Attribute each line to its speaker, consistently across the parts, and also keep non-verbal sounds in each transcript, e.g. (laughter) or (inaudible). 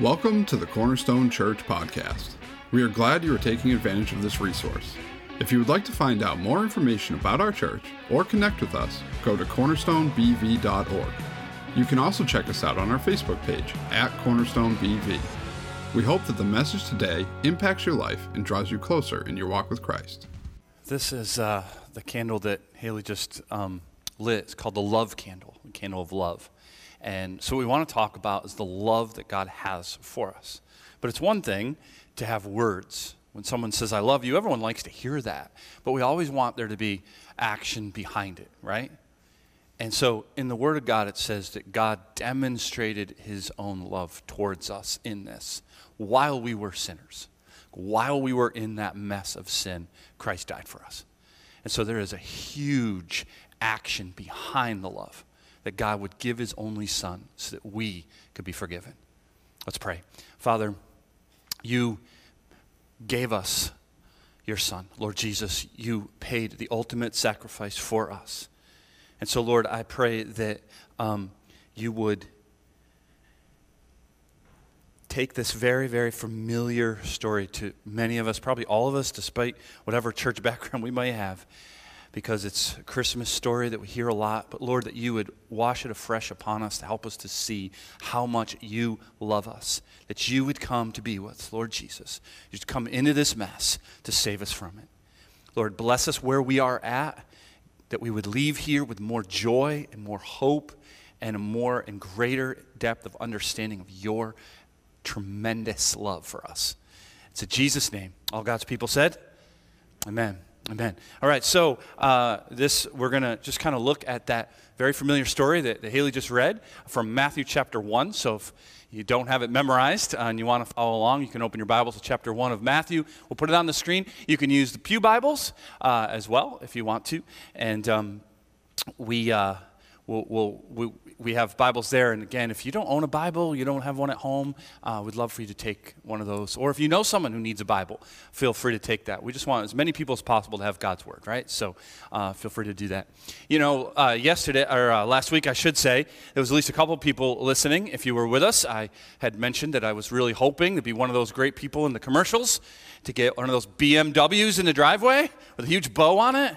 Speaker 1: Welcome to the Cornerstone Church podcast. We are glad you are taking advantage of this resource. If you would like to find out more information about our church or connect with us, go to cornerstonebv.org. You can also check us out on our Facebook page at cornerstonebv. We hope that the message today impacts your life and draws you closer in your walk with Christ.
Speaker 2: This is uh, the candle that Haley just um, lit. It's called the love candle, the candle of love. And so, what we want to talk about is the love that God has for us. But it's one thing to have words. When someone says, I love you, everyone likes to hear that. But we always want there to be action behind it, right? And so, in the Word of God, it says that God demonstrated His own love towards us in this while we were sinners. While we were in that mess of sin, Christ died for us. And so, there is a huge action behind the love that God would give his only son so that we could be forgiven. Let's pray. Father, you gave us your son. Lord Jesus, you paid the ultimate sacrifice for us. And so, Lord, I pray that um, you would take this very, very familiar story to many of us, probably all of us, despite whatever church (laughs) background we might have, because it's a Christmas story that we hear a lot. But Lord, that you would wash it afresh upon us to help us to see how much you love us. That you would come to be with us, Lord Jesus. You'd come into this mess to save us from it. Lord, bless us where we are at, that we would leave here with more joy and more hope and a more and greater depth of understanding of your tremendous love for us. It's in Jesus' name. All God's people said, Amen. Amen. All right, so uh, this we're going to just kind of look at that very familiar story that, that, Haley just read from Matthew chapter 1. So if you don't have it memorized uh, and you want to follow along, you can open your Bibles to chapter 1 of Matthew. We'll put it on the screen. You can use the Pew Bibles uh, as well if you want to. And um, we, uh, we'll, we'll, we, we have Bibles there. And again, if you don't own a Bible, you don't have one at home, uh, we'd love for you to take one of those. Or if you know someone who needs a Bible, feel free to take that. We just want as many people as possible to have God's Word, right? So uh, feel free to do that. You know, uh, yesterday, or uh, last week, I should say, there was at least a couple of people listening. If you were with us, I had mentioned that I was really hoping to be one of those great people in the commercials to get one of those BMWs in the driveway with a huge bow on it.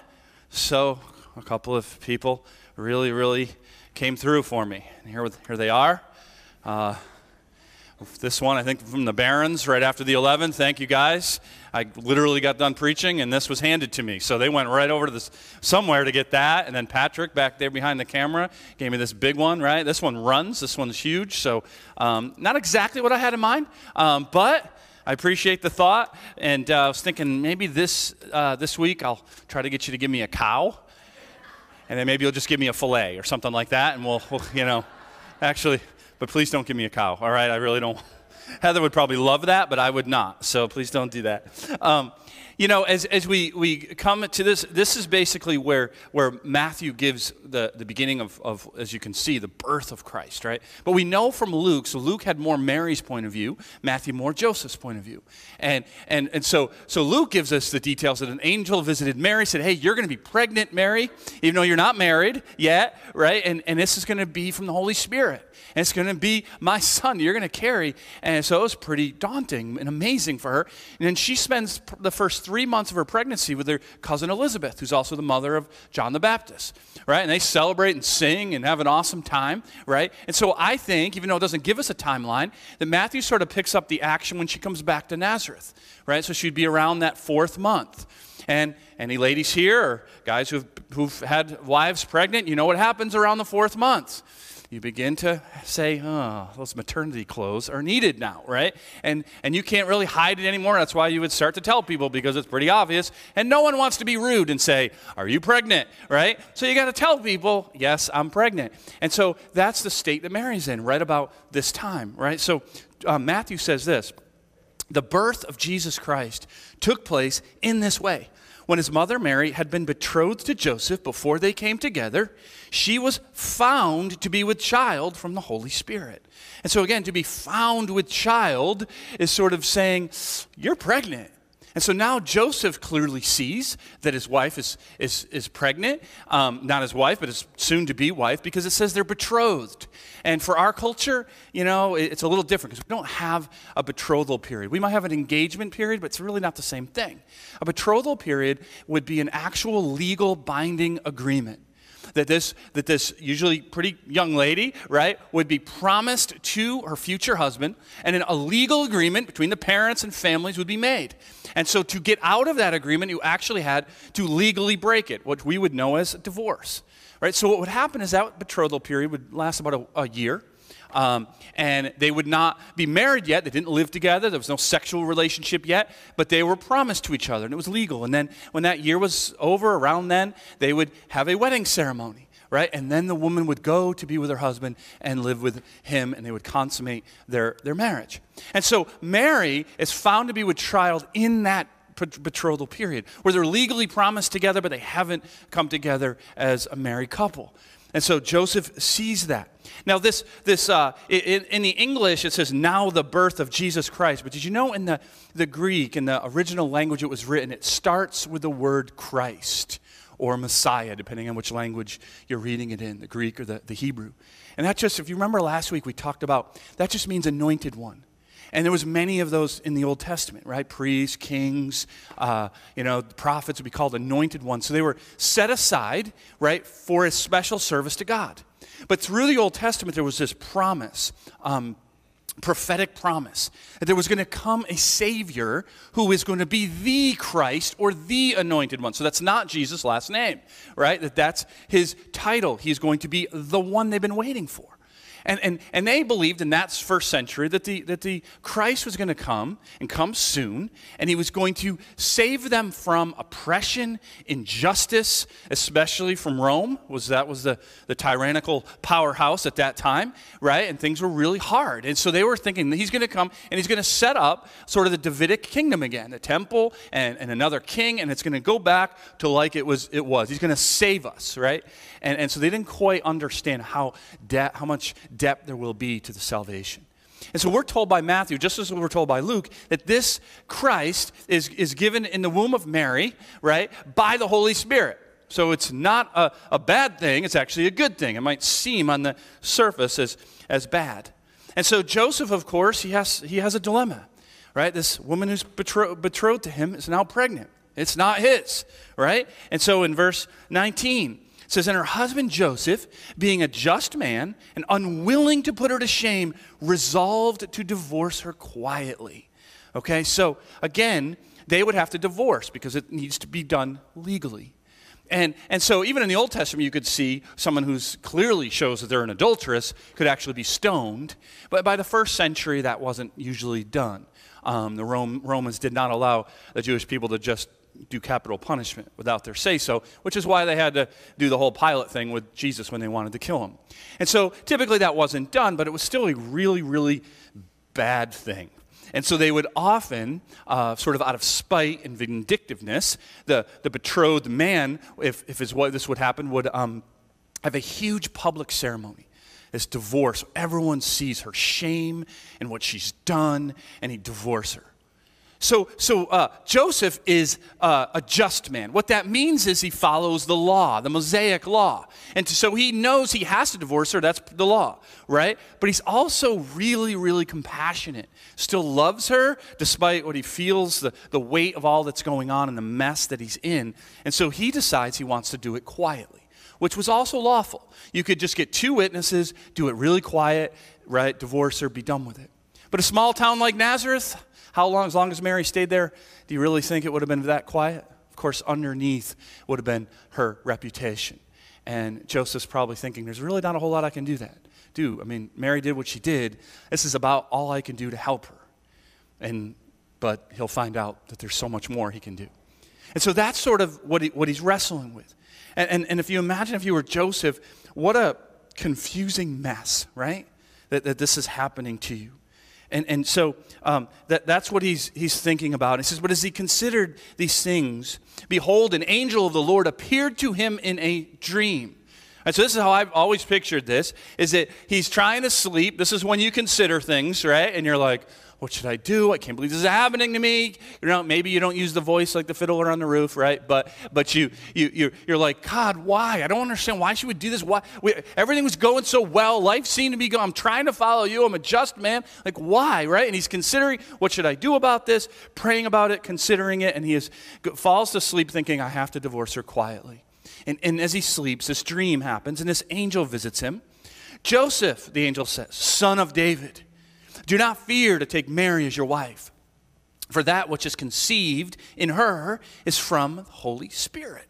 Speaker 2: So a couple of people really, really came through for me. And here, here they are. Uh, this one, I think, from the Barons right after the 11. Thank you guys. I literally got done preaching, and this was handed to me. So they went right over to this somewhere to get that. And then Patrick, back there behind the camera, gave me this big one, right? This one runs. This one's huge. So um, not exactly what I had in mind, um, but I appreciate the thought. And uh, I was thinking maybe this, uh, this week I'll try to get you to give me a cow and then maybe you'll just give me a fillet or something like that, and we'll, we'll you know, actually, but please don't give me a cow, all right? I really don't. (laughs) Heather would probably love that, but I would not, so please don't do that. Um, you know, as, as we, we come to this, this is basically where, where Matthew gives the, the beginning of, of, as you can see, the birth of Christ, right? But we know from Luke, so Luke had more Mary's point of view, Matthew more Joseph's point of view. And, and, and so, so Luke gives us the details that an angel visited Mary, said, hey, you're going to be pregnant, Mary, even though you're not married yet, right? And, and this is going to be from the Holy Spirit and it's going to be my son you're going to carry. And so it was pretty daunting and amazing for her. And then she spends the first three months of her pregnancy with her cousin Elizabeth, who's also the mother of John the Baptist, right? And they celebrate and sing and have an awesome time, right? And so I think, even though it doesn't give us a timeline, that Matthew sort of picks up the action when she comes back to Nazareth, right? So she'd be around that fourth month. And any ladies here or guys who've, who've had wives pregnant, you know what happens around the fourth month you begin to say, oh, those maternity clothes are needed now, right? And, and you can't really hide it anymore. That's why you would start to tell people because it's pretty obvious. And no one wants to be rude and say, Are you pregnant, right? So you got to tell people, Yes, I'm pregnant. And so that's the state that Mary's in right about this time, right? So uh, Matthew says this The birth of Jesus Christ took place in this way. When his mother Mary had been betrothed to Joseph before they came together, she was found to be with child from the Holy Spirit. And so, again, to be found with child is sort of saying, You're pregnant. And so now Joseph clearly sees that his wife is, is, is pregnant, um, not his wife, but his soon to be wife, because it says they're betrothed. And for our culture, you know, it's a little different because we don't have a betrothal period. We might have an engagement period, but it's really not the same thing. A betrothal period would be an actual legal binding agreement that this, that this usually pretty young lady, right, would be promised to her future husband, and an, a legal agreement between the parents and families would be made. And so to get out of that agreement, you actually had to legally break it, what we would know as divorce. Right? So what would happen is that betrothal period would last about a, a year. Um, and they would not be married yet. They didn't live together. There was no sexual relationship yet, but they were promised to each other, and it was legal. And then when that year was over, around then, they would have a wedding ceremony right? And then the woman would go to be with her husband and live with him, and they would consummate their, their marriage. And so Mary is found to be with child in that betrothal period, where they're legally promised together, but they haven't come together as a married couple. And so Joseph sees that. Now, this, this uh, in, in, the English, it says, now the birth of Jesus Christ. But did you know in the, the Greek, in the original language it was written, it starts with the word Christ or Messiah, depending on which language you're reading it in, the Greek or the, the Hebrew. And that just, if you remember last week, we talked about that just means anointed one. And there was many of those in the Old Testament, right? Priests, kings, uh, you know, prophets would be called anointed ones. So they were set aside, right, for a special service to God. But through the Old Testament, there was this promise. Um, prophetic promise that there was going to come a Savior who is going to be the Christ or the anointed one. So that's not Jesus' last name, right? That that's his title. He's going to be the one they've been waiting for. And, and, and they believed in that first century that the, that the Christ was going to come and come soon, and he was going to save them from oppression, injustice, especially from Rome. Was that was the, the tyrannical powerhouse at that time, right? And things were really hard. And so they were thinking he's going to come and he's going to set up sort of the Davidic kingdom again, the temple and, and another king, and it's going to go back to like it was it was. He's going to save us, right? And, and so they didn't quite understand how, de- how much depth there will be to the salvation. And so we're told by Matthew, just as we were told by Luke, that this Christ is, is given in the womb of Mary, right, by the Holy Spirit. So it's not a, a bad thing, it's actually a good thing. It might seem on the surface as, as bad. And so Joseph, of course, he has, he has a dilemma, right? This woman who's betro- betrothed to him is now pregnant. It's not his, right? And so in verse 19, it says, And her husband Joseph, being a just man and unwilling to put her to shame, resolved to divorce her quietly. Okay, so again, they would have to divorce because it needs to be done legally. And, and so, even in the Old Testament, you could see someone who clearly shows that they're an adulteress could actually be stoned. But by the first century, that wasn't usually done. Um, the Rome, Romans did not allow the Jewish people to just do capital punishment without their say so, which is why they had to do the whole Pilate thing with Jesus when they wanted to kill him. And so typically that wasn't done, but it was still a really, really bad thing. And so they would often, uh, sort of out of spite and vindictiveness, the, the betrothed man, if, if his, this would happen, would um, have a huge public ceremony this divorce. Everyone sees her shame and what she's done, and he'd divorce her. So, so uh, Joseph is uh, a just man. What that means is he follows the law, the Mosaic law. And so he knows he has to divorce her. That's the law, right? But he's also really, really compassionate. Still loves her despite what he feels, the, the weight of all that's going on and the mess that he's in. And so he decides he wants to do it quietly, which was also lawful. You could just get two witnesses, do it really quiet, right? Divorce her, be done with it. But a small town like Nazareth, how long, as long as Mary stayed there, do you really think it would have been that quiet? Of course, underneath would have been her reputation. And Joseph's probably thinking, there's really not a whole lot I can do that. Do. I mean, Mary did what she did. This is about all I can do to help her. And, but he'll find out that there's so much more he can do. And so that's sort of what, he, what he's wrestling with. And, and, and if you imagine if you were Joseph, what a confusing mess, right? That, that this is happening to you. And, and so um, that, that's what he's, he's thinking about. He says, But as he considered these things, behold, an angel of the Lord appeared to him in a dream. And so this is how I've always pictured this is that he's trying to sleep. This is when you consider things, right? And you're like, what should I do? I can't believe this is happening to me. You know, maybe you don't use the voice like the fiddler on the roof, right? But but you you you're, you're like, God, why? I don't understand. Why should we do this? Why? We, everything was going so well. Life seemed to be going. I'm trying to follow you. I'm a just man. Like why, right? And he's considering what should I do about this? Praying about it, considering it, and he is falls to sleep thinking I have to divorce her quietly. And, and as he sleeps, this dream happens, and this angel visits him. Joseph, the angel says, son of David, do not fear to take Mary as your wife, for that which is conceived in her is from the Holy Spirit.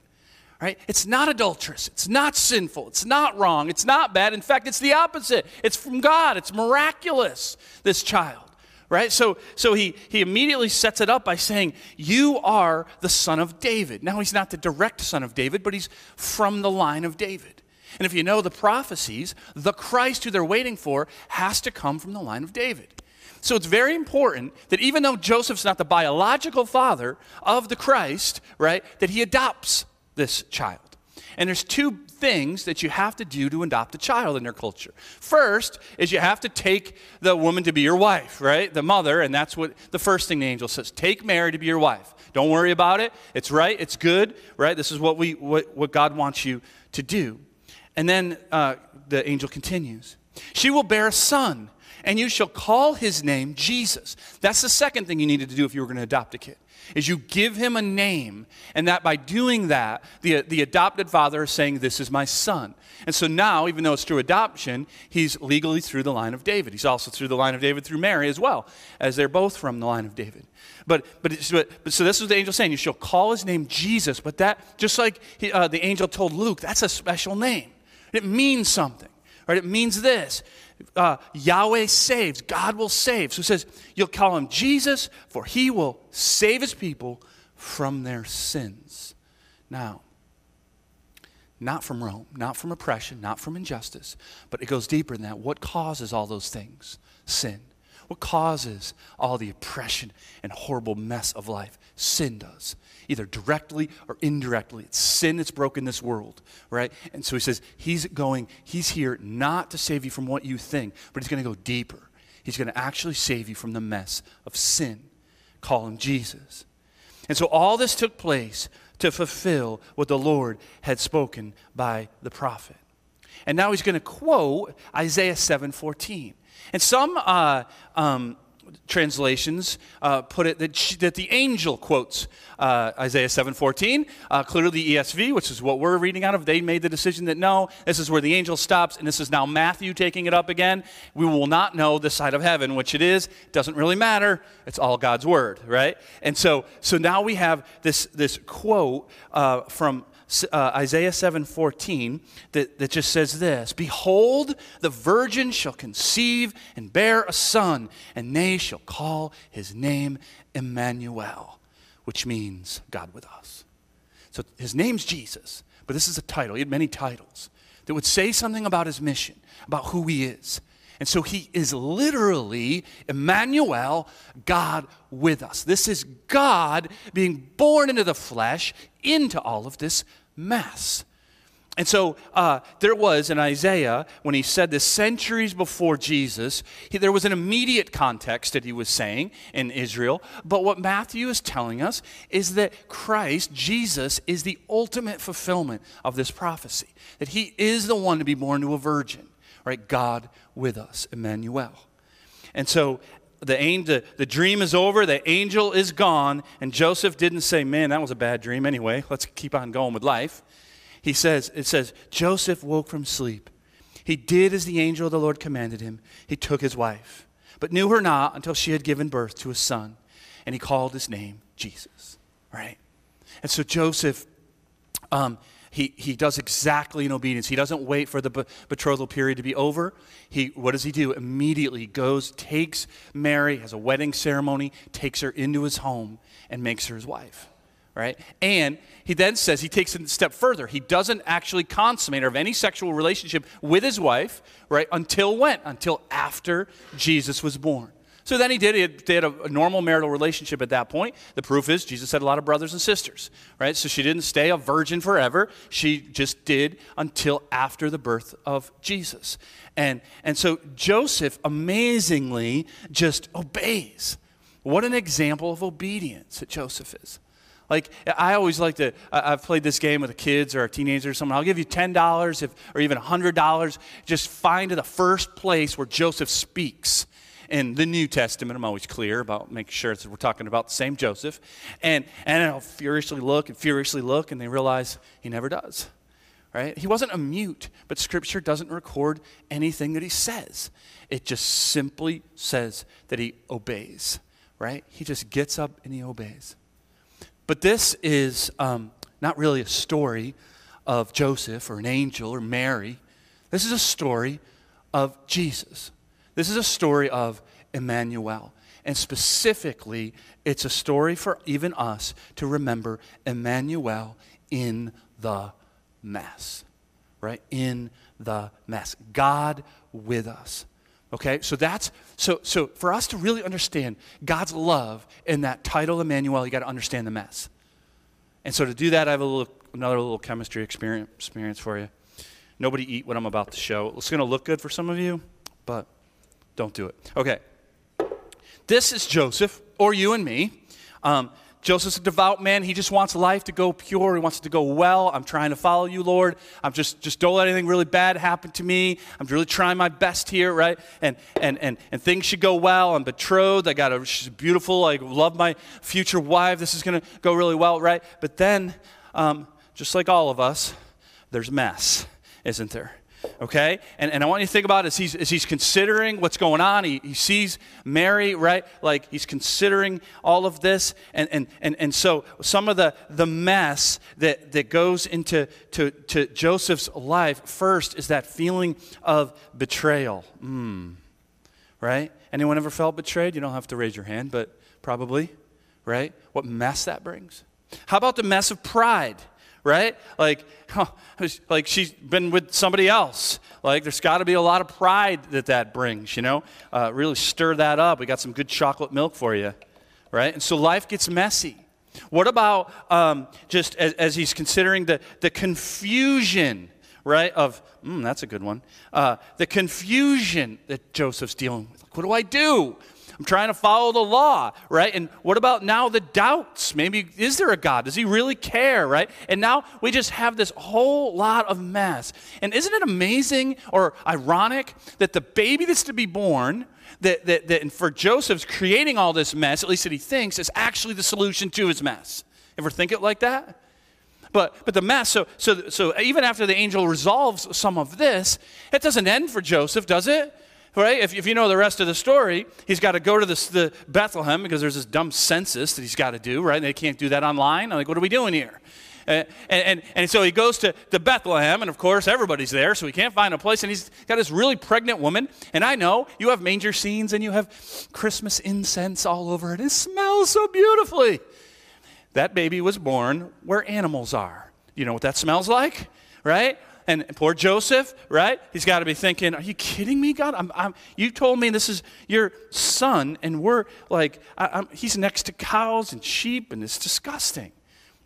Speaker 2: Right? It's not adulterous. It's not sinful. It's not wrong. It's not bad. In fact, it's the opposite. It's from God. It's miraculous, this child right? So, so he, he immediately sets it up by saying, You are the son of David. Now, he's not the direct son of David, but he's from the line of David. And if you know the prophecies, the Christ who they're waiting for has to come from the line of David. So it's very important that even though Joseph's not the biological father of the Christ, right, that he adopts this child. And there's two things that you have to do to adopt a child in their culture. First is you have to take the woman to be your wife, right? The mother, and that's what the first thing the angel says. Take Mary to be your wife. Don't worry about it. It's right. It's good, right? This is what we what, what God wants you to do. And then uh, the angel continues. She will bear a son, and you shall call his name Jesus. That's the second thing you needed to do if you were going to adopt a kid is you give him a name, and that by doing that, the, the adopted father is saying, This is my son. And so now, even though it's through adoption, he's legally through the line of David. He's also through the line of David through Mary as well, as they're both from the line of David. But, but, but, so this is the angel saying, You shall call his name Jesus. But that, just like he, uh, the angel told Luke, that's a special name. It means something, right? It means this uh, Yahweh saves, God will save. So it says, You'll call him Jesus, for he will save his people from their sins. Now, not from Rome, not from oppression, not from injustice, but it goes deeper than that. What causes all those things? Sin. What causes all the oppression and horrible mess of life? Sin does either directly or indirectly. It's sin that's broken this world, right? And so he says, He's going, He's here not to save you from what you think, but He's going to go deeper. He's going to actually save you from the mess of sin. Call Him Jesus. And so all this took place to fulfill what the Lord had spoken by the prophet. And now he's going to quote Isaiah 7:14. And some uh, um, translations uh, put it that, she, that the angel quotes uh, Isaiah 7:14. Uh, clearly, the ESV, which is what we're reading out of, they made the decision that no, this is where the angel stops, and this is now Matthew taking it up again. We will not know the side of heaven, which it is. It doesn't really matter. It's all God's word, right? And so, so now we have this this quote uh, from uh, Isaiah 7:14 that, that just says this Behold, the virgin shall conceive and bear a son, and they shall call his name Emmanuel, which means God with us. So his name's Jesus, but this is a title. He had many titles that would say something about his mission, about who he is. And so he is literally Emmanuel, God with us. This is God being born into the flesh, into all of this mess. And so uh, there was in Isaiah, when he said this centuries before Jesus, he, there was an immediate context that he was saying in Israel. But what Matthew is telling us is that Christ, Jesus, is the ultimate fulfillment of this prophecy. That he is the one to be born to a virgin, right? God with us, Emmanuel. And so the, the, the dream is over, the angel is gone, and Joseph didn't say, Man, that was a bad dream anyway. Let's keep on going with life. He says, It says, Joseph woke from sleep. He did as the angel of the Lord commanded him. He took his wife, but knew her not until she had given birth to a son, and he called his name Jesus. Right? And so Joseph, um, he, he does exactly in obedience. He doesn't wait for the betrothal period to be over. He, what does he do? Immediately goes, takes Mary, has a wedding ceremony, takes her into his home, and makes her his wife. Right? And he then says he takes it a step further. He doesn't actually consummate or have any sexual relationship with his wife, right? Until when? Until after Jesus was born. So then he did. He had, a, normal marital relationship at that point. The proof is Jesus had a lot of brothers and sisters, right? So she didn't stay a virgin forever. She just did until after the birth of Jesus. And, and so Joseph amazingly just obeys. What an example of obedience that Joseph is. Like, I always like to, I've played this game with the kids or a teenager or someone. I'll give you $10 if, or even $100. Just find the first place where Joseph speaks in the New Testament, I'm always clear about making sure that we're talking about the same Joseph. And, and I'll furiously look and furiously look, and they realize he never does. Right? He wasn't a mute, but Scripture doesn't record anything that he says. It just simply says that he obeys. Right? He just gets up and he obeys. But this is um, not really a story of Joseph or an angel or Mary. This is a story of Jesus. This is a story of Emmanuel. And specifically, it's a story for even us to remember Emmanuel in the mess, right? In the mess. God with us. Okay, so that's so so for us to really understand God's love in that title Emmanuel, you got to understand the mess. And so to do that, I have a little another little chemistry experience experience for you. Nobody eat what I'm about to show. It's going to look good for some of you, but don't do it. Okay. This is Joseph, or you and me. Um, Joseph's a devout man. He just wants life to go pure. He wants it to go well. I'm trying to follow you, Lord. I'm just, just don't let anything really bad happen to me. I'm really trying my best here, right? And, and, and, and things should go well. I'm betrothed. I got a, she's beautiful. I love my future wife. This is to go really well, right? But then, um, just like all of us, there's mess, isn't there? Okay? And, and I want you to think about it as he's, as he's considering what's going on. He, he sees Mary, right? Like he's considering all of this. And, and, and, and so some of the, the mess that, that goes into to, to Joseph's life first is that feeling of betrayal. Mm, right? Anyone ever felt betrayed? You don't have to raise your hand, but probably, right? What mess that brings. How about the mess of pride? Right? Like, (laughs) like she's been with somebody else. Like, there's got to be a lot of pride that that brings, you know? Uh, really stir that up. We got some good chocolate milk for you, right? And so life gets messy. What about um, just as, as, he's considering the, the confusion, right? Of, mm, that's a good one. Uh, the confusion that Joseph's dealing with. Like, what do I do? I'm trying to follow the law, right? And what about now the doubts? Maybe is there a God? Does he really care, right? And now we just have this whole lot of mess. And isn't it amazing or ironic that the baby that's to be born, that, that, that and for Joseph's creating all this mess, at least that he thinks, is actually the solution to his mess? Ever think it like that? But, but the mess, so, so, so even after the angel resolves some of this, it doesn't end for Joseph, does it? Right? If, if you know the rest of the story, he's got to go to this, the Bethlehem because there's this dumb census that he's got to do, right? And they can't do that online. I'm like, what are we doing here? Uh, and, and, and so he goes to, to Bethlehem, and of course, everybody's there, so he can't find a place. And he's got this really pregnant woman. And I know you have manger scenes and you have Christmas incense all over it. It smells so beautifully. That baby was born where animals are. You know what that smells like? Right? And poor Joseph, right? He's got to be thinking, Are you kidding me, God? I'm, I'm, you told me this is your son, and we're like, I, he's next to cows and sheep, and it's disgusting.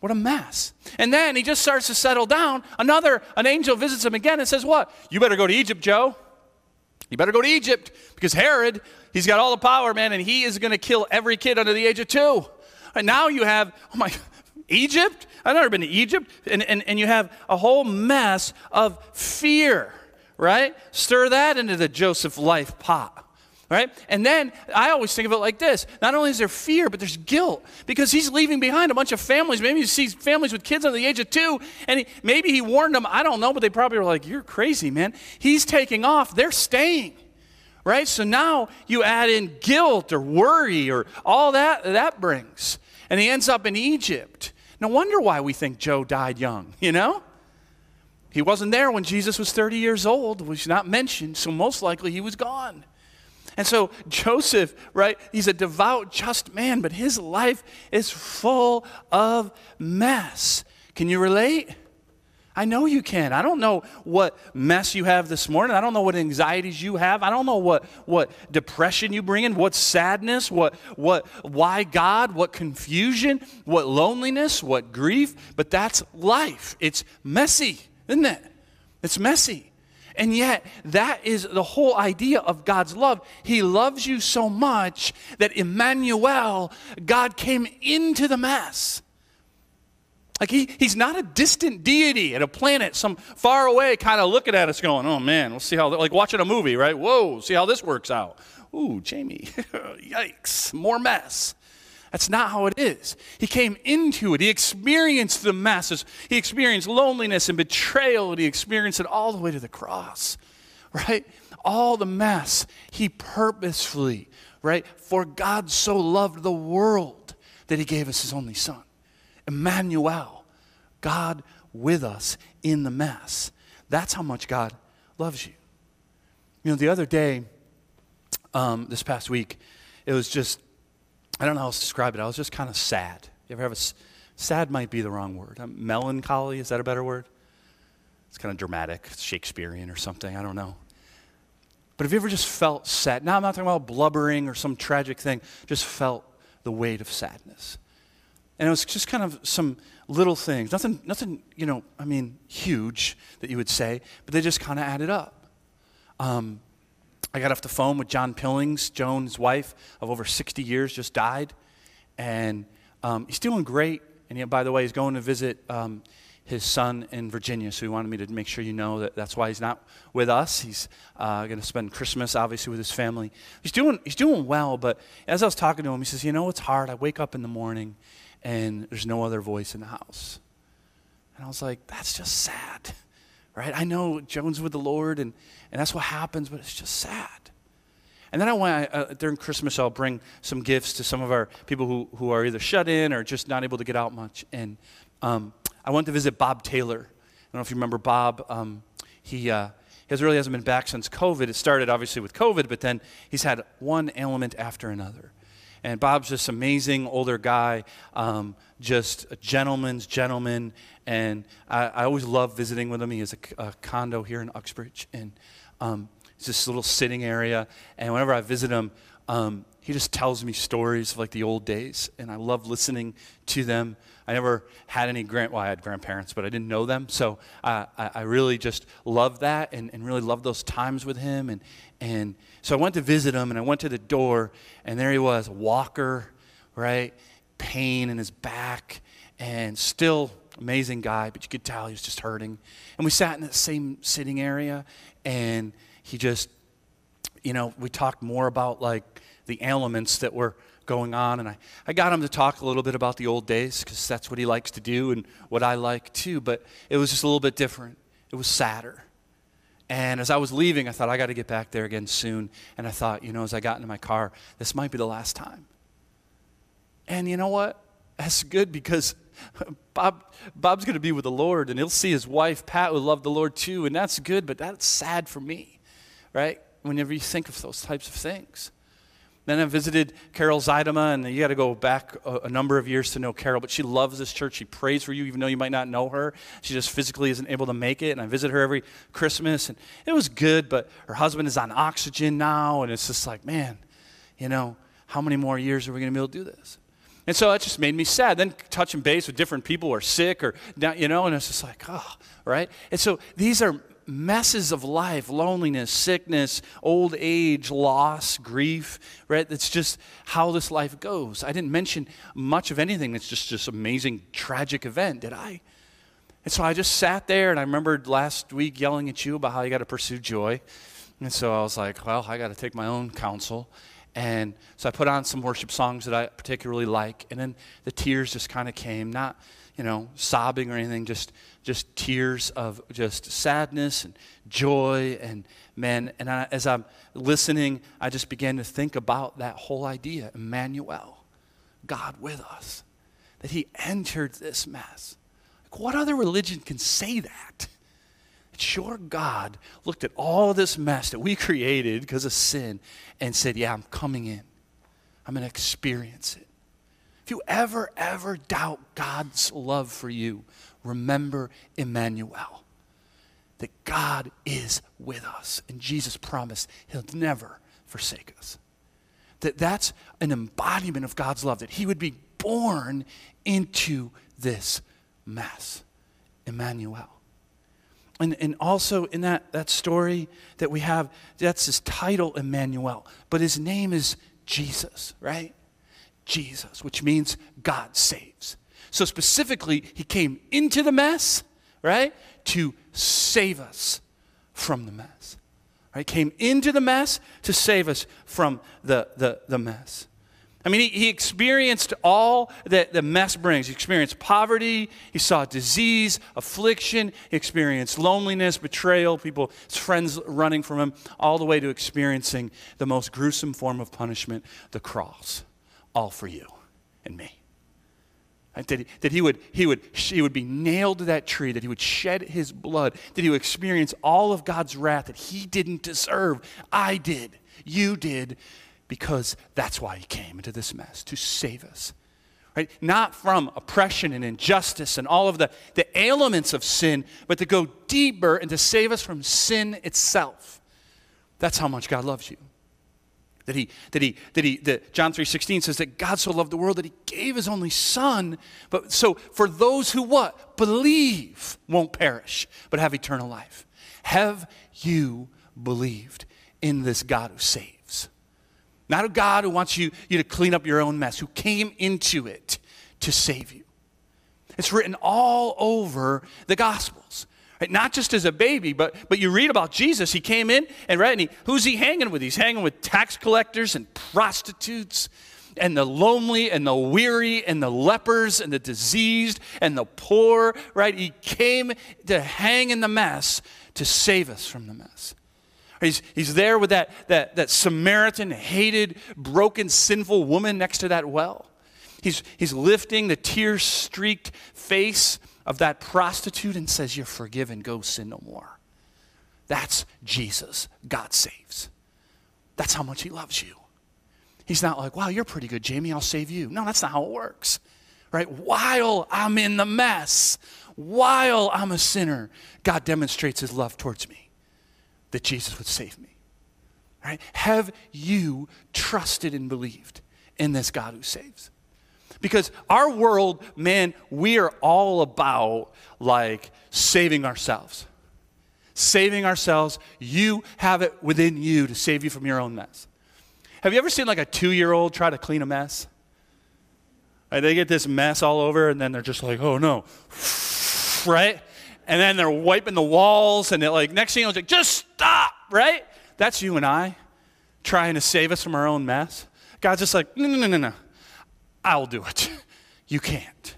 Speaker 2: What a mess. And then he just starts to settle down. Another, an angel visits him again and says, What? You better go to Egypt, Joe. You better go to Egypt because Herod, he's got all the power, man, and he is going to kill every kid under the age of two. And now you have, oh my, Egypt? I've never been to Egypt. And, and, and you have a whole mess of fear, right? Stir that into the Joseph life pot. Right? And then I always think of it like this. Not only is there fear, but there's guilt because he's leaving behind a bunch of families. Maybe he sees families with kids under the age of two, and he, maybe he warned them. I don't know, but they probably were like, You're crazy, man. He's taking off. They're staying. Right? So now you add in guilt or worry or all that that brings. And he ends up in Egypt. No wonder why we think Joe died young, you know? He wasn't there when Jesus was 30 years old, was not mentioned, so most likely he was gone. And so Joseph, right, he's a devout, just man, but his life is full of mess. Can you relate? I know you can. I don't know what mess you have this morning. I don't know what anxieties you have. I don't know what, what depression you bring in, what sadness, what, what, why God, what confusion, what loneliness, what grief. But that's life. It's messy, isn't it? It's messy. And yet, that is the whole idea of God's love. He loves you so much that Emmanuel, God came into the mess. Like he, he's not a distant deity at a planet, some far away, kind of looking at us, going, "Oh man, we'll see how." Like watching a movie, right? Whoa, see how this works out. Ooh, Jamie, (laughs) yikes, more mess. That's not how it is. He came into it. He experienced the masses. He experienced loneliness and betrayal, and he experienced it all the way to the cross, (laughs) right? All the mess. He purposefully, right? For God so loved the world that he gave us his only son. Emmanuel, God with us in the mess. That's how much God loves you. You know, the other day, um, this past week, it was just, I don't know how else to describe it. I was just kind of sad. You ever have a, sad might be the wrong word. Um, melancholy, is that a better word? It's kind of dramatic, Shakespearean or something, I don't know. But have you ever just felt sad? Now, I'm not talking about blubbering or some tragic thing, just felt the weight of sadness. And it was just kind of some little things, nothing, nothing, you know, I mean, huge that you would say, but they just kind of added up. Um, I got off the phone with John Pillings, Joan's wife of over 60 years, just died. And um, he's doing great. And by the way, he's going to visit um, his son in Virginia. So he wanted me to make sure you know that that's why he's not with us. He's uh, going to spend Christmas, obviously, with his family. He's doing, he's doing well, but as I was talking to him, he says, You know, it's hard. I wake up in the morning and there's no other voice in the house. And I was like, that's just sad, (laughs) right? I know Joan's with the Lord, and, and that's what happens, but it's just sad. And then I went, uh, during Christmas, I'll bring some gifts to some of our people who, who are either shut in or just not able to get out much. And um, I went to visit Bob Taylor. I don't know if you remember Bob. Um, he, uh, he really hasn't been back since COVID. It started obviously with COVID, but then he's had one ailment after another. And Bob's this amazing older guy, um, just a gentleman's gentleman. And I, I, always love visiting with him. He has a, a condo here in Uxbridge. And um, it's this little sitting area. And whenever I visit him, um, he just tells me stories of like the old days. And I love listening to them. I never had any grand, well, I had grandparents, but I didn't know them. So uh, I, I really just loved that and, and really loved those times with him. And, and so I went to visit him and I went to the door and there he was, walker, right? Pain in his back and still amazing guy, but you could tell he was just hurting. And we sat in that same sitting area and he just, you know, we talked more about like the elements that were going on. And I, I got him to talk a little bit about the old days because that's what he likes to do and what I like too. But it was just a little bit different. It was sadder. And as I was leaving, I thought, I got to get back there again soon. And I thought, you know, as I got into my car, this might be the last time. And you know what? That's good because (laughs) Bob, Bob's going to be with the Lord and he'll see his wife, Pat, who loved the Lord too. And that's good, but that's sad for me, right? Whenever you think of those types of things. Then I visited Carol Zeidema, and you got to go back a, a, number of years to know Carol, but she loves this church. She prays for you, even though you might not know her. She just physically isn't able to make it. And I visit her every Christmas, and it was good, but her husband is on oxygen now, and it's just like, man, you know, how many more years are we going to be able to do this? And so that just made me sad. Then touching base with different people who are sick or, you know, and it's just like, oh, right? And so these are messes of life loneliness, sickness, old age, loss, grief, right? That's just how this life goes. I didn't mention much of anything that's just this amazing, tragic event, did I? And so I just sat there and I remembered last week yelling at you about how you got to pursue joy. And so I was like, well, I got to take my own counsel. And so I put on some worship songs that I particularly like. And then the tears just kind of came, not you know, sobbing or anything, just, just tears of just sadness and joy. And man, and I, as I'm listening, I just began to think about that whole idea Emmanuel, God with us, that He entered this mess. Like, what other religion can say that? Sure, God looked at all this mess that we created because of sin and said, Yeah, I'm coming in. I'm going to experience it. If you ever, ever doubt God's love for you, remember Emmanuel. That God is with us. And Jesus promised he'll never forsake us. That that's an embodiment of God's love, that he would be born into this mess. Emmanuel. And, and also in that, that story that we have, that's his title, Emmanuel. But his name is Jesus, right? Jesus, which means God saves. So specifically, he came into the mess, right? To save us from the mess. Right? Came into the mess to save us from the, the, the mess. I mean, he, he, experienced all that the mess brings. He experienced poverty, he saw disease, affliction, he experienced loneliness, betrayal, people, his friends running from him, all the way to experiencing the most gruesome form of punishment, the cross, all for you and me. That, he, that he, would, he, would, he would be nailed to that tree, that he would shed his blood, that he would experience all of God's wrath that he didn't deserve. I did, you did because that's why he came into this mess to save us. Right? Not from oppression and injustice and all of the, the ailments of sin, but to go deeper and to save us from sin itself. That's how much God loves you. That he, that he, that he, that John 3.16 says that God so loved the world that he gave his only son. But so for those who what? Believe won't perish, but have eternal life. Have you believed in this God who saves? Not a God who wants you, you to clean up your own mess, who came into it to save you. It's written all over the Gospels. Right? Not just as a baby, but, but you read about Jesus. He came in and right, and he, who's he hanging with? He's hanging with tax collectors and prostitutes and the lonely and the weary and the lepers and the diseased and the poor, right? He came to hang in the mess to save us from the mess. He's, he's there with that, that, that Samaritan, hated, broken, sinful woman next to that well. He's, he's lifting the tear streaked face of that prostitute and says, You're forgiven, go sin no more. That's Jesus. God saves. That's how much He loves you. He's not like, Wow, you're pretty good, Jamie, I'll save you. No, that's not how it works. Right? While I'm in the mess, while I'm a sinner, God demonstrates His love towards me that Jesus would save me. Right? Have you trusted and believed in this God who saves? Because our world, man, we are all about like saving ourselves. Saving ourselves. You have it within you to save you from your own mess. Have you ever seen like a two year old try to clean a mess? Right, they get this mess all over and then they're just like, oh no. (laughs) Right? and then they're wiping the walls, and they're like, next thing you know, it's like, just stop, right? That's you and I trying to save us from our own mess. God's just like, no, no, no, no, no. I'll do it. You can't.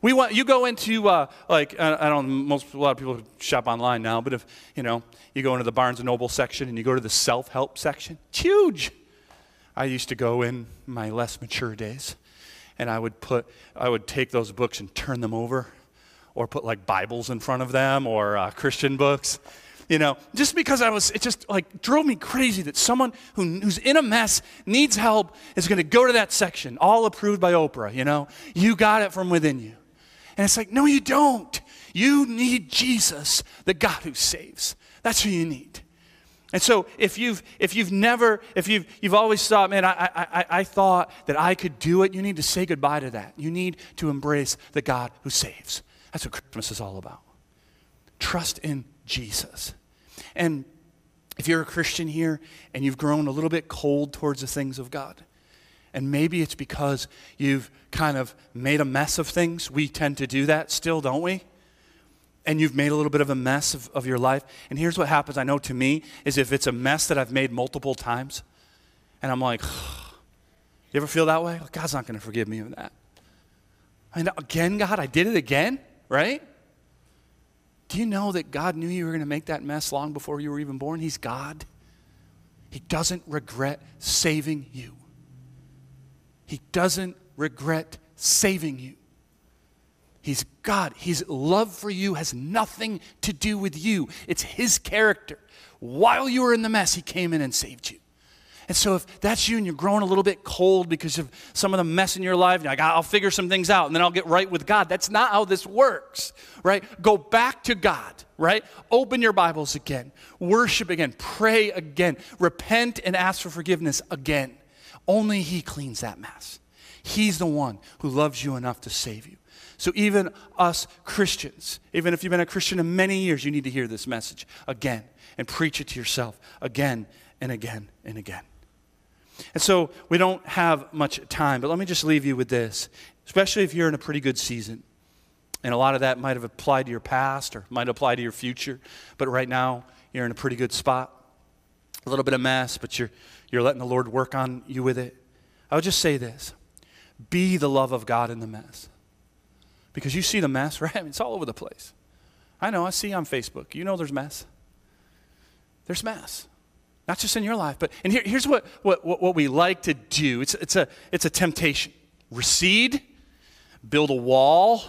Speaker 2: We want you go into uh, like I don't most a lot of people shop online now, but if you know you go into the Barnes and Noble section and you go to the self help section, it's huge. I used to go in my less mature days, and I would put I would take those books and turn them over or put like Bibles in front of them or uh, Christian books. You know, just because I was, it just like drove me crazy that someone who, who's in a mess, needs help, is going to go to that section, all approved by Oprah, you know? You got it from within you. And it's like, no, you don't. You need Jesus, the God who saves. That's who you need. And so if you've, if you've never, if you've, you've always thought, man, I, I, I thought that I could do it, you need to say goodbye to that. You need to embrace the God who saves. That's what Christmas is all about. Trust in Jesus. And if you're a Christian here and you've grown a little bit cold towards the things of God, and maybe it's because you've kind of made a mess of things. We tend to do that still, don't we? And you've made a little bit of a mess of, of your life. And here's what happens I know to me is if it's a mess that I've made multiple times, and I'm like, (sighs) you ever feel that way? God's not going to forgive me of that. And again, God, I did it again? right? Do you know that God knew you were going to make that mess long before you were even born? He's God. He doesn't regret saving you. He doesn't regret saving you. He's God. His love for you has nothing to do with you, it's His character. While you were in the mess, He came in and saved you. And so, if that's you and you're growing a little bit cold because of some of the mess in your life, like, I'll figure some things out and then I'll get right with God. That's not how this works, right? Go back to God, right? Open your Bibles again, worship again, pray again, repent and ask for forgiveness again. Only He cleans that mess. He's the one who loves you enough to save you. So, even us Christians, even if you've been a Christian in many years, you need to hear this message again and preach it to yourself again and again and again. And so we don't have much time, but let me just leave you with this, especially if you're in a pretty good season. And a lot of that might have applied to your past or might apply to your future, but right now you're in a pretty good spot. A little bit of mess, but you're, you're letting the Lord work on you with it. I would just say this be the love of God in the mess. Because you see the mess, (laughs) right? I mean, it's all over the place. I know, I see on Facebook. You know there's mess. There's mess. Not just in your life, but, and here, here's what, what, what we like to do it's, it's, a, it's a temptation recede, build a wall,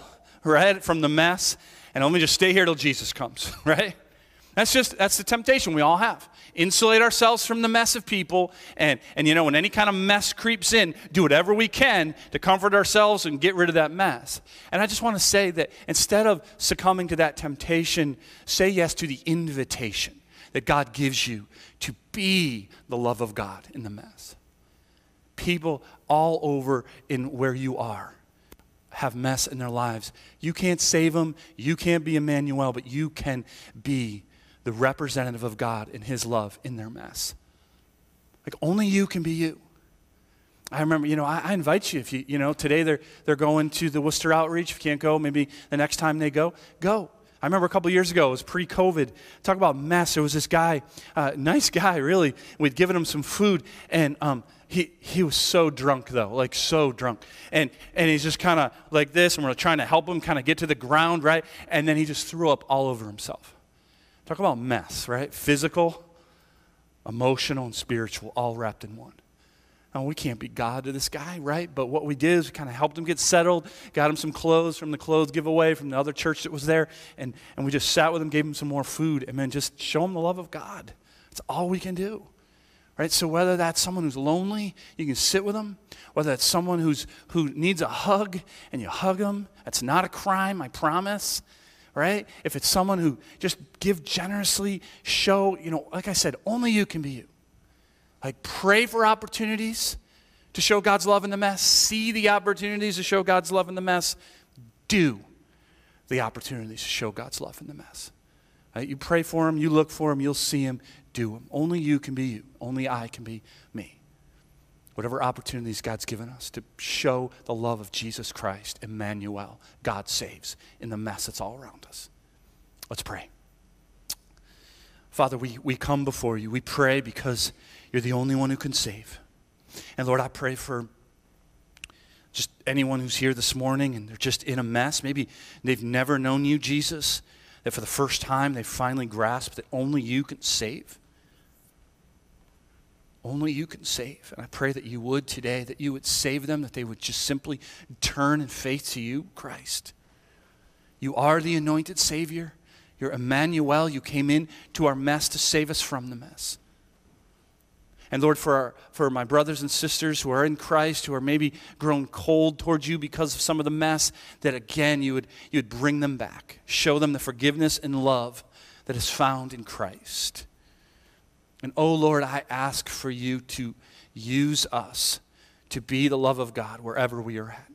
Speaker 2: right, from the mess, and let me just stay here till Jesus comes, (laughs) right? That's just, that's the temptation we all have. Insulate ourselves from the mess of people, and, and you know, when any kind of mess creeps in, do whatever we can to comfort ourselves and get rid of that mess. And I just want to say that instead of succumbing to that temptation, say yes to the invitation that God gives you to be the love of God in the mess. People all over in where you are have mess in their lives. You can't save them, you can't be Emmanuel, but you can be the representative of God in His love in their mess. Like only you can be you. I remember, you know, I, I, invite you if you, you know, today they're, they're going to the Worcester Outreach. If you can't go, maybe the next time they go, go. I remember a couple years ago, it was pre COVID. Talk about mess. There was this guy, uh, nice guy, really. We'd given him some food, and um, he, he was so drunk, though, like so drunk. And, and he's just kind of like this, and we're trying to help him kind of get to the ground, right? And then he just threw up all over himself. Talk about mess, right? Physical, emotional, and spiritual, all wrapped in one. Oh, we can't be God to this guy, right? But what we did is we kind of helped him get settled, got him some clothes from the clothes giveaway from the other church that was there, and, and we just sat with him, gave him some more food, and then just show him the love of God. That's all we can do. Right? So whether that's someone who's lonely, you can sit with them. Whether that's someone who's who needs a hug and you hug them, that's not a crime, I promise. Right? If it's someone who just give generously, show, you know, like I said, only you can be you. Like, pray for opportunities to show God's love in the mess, see the opportunities to show God's love in the mess, do the opportunities to show God's love in the mess. Right? You pray for Him, you look for Him, you'll see Him, do Him. Only you can be you, only I can be me. Whatever opportunities God's given us to show the love of Jesus Christ, Emmanuel, God saves in the mess that's all around us. Let's pray. Father, we, we come before you. We pray because you're the only one who can save. And Lord, I pray for just anyone who's here this morning and they're just in a mess. Maybe they've never known you, Jesus, that for the first time they finally grasp that only you can save. Only you can save. And I pray that you would today, that you would save them, that they would just simply turn in faith to you, Christ. You are the anointed Savior. You're Emmanuel. You came in to our mess to save us from the mess. And Lord, for, our, for my brothers and sisters who are in Christ, who are maybe grown cold towards you because of some of the mess, that again you would, you would bring them back. Show them the forgiveness and love that is found in Christ. And oh Lord, I ask for you to use us to be the love of God wherever we are at.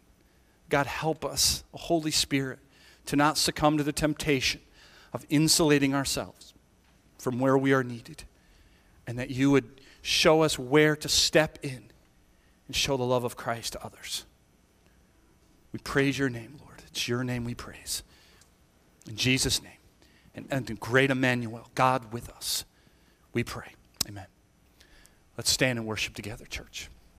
Speaker 2: God, help us, Holy Spirit, to not succumb to the temptation of insulating ourselves from where we are needed. And that you would show us where to step in and show the love of Christ to others. We praise your name, Lord. It's your name we praise. In Jesus' name. And, and the great Emmanuel, God with us, we pray. Amen. Let's stand and worship together, church.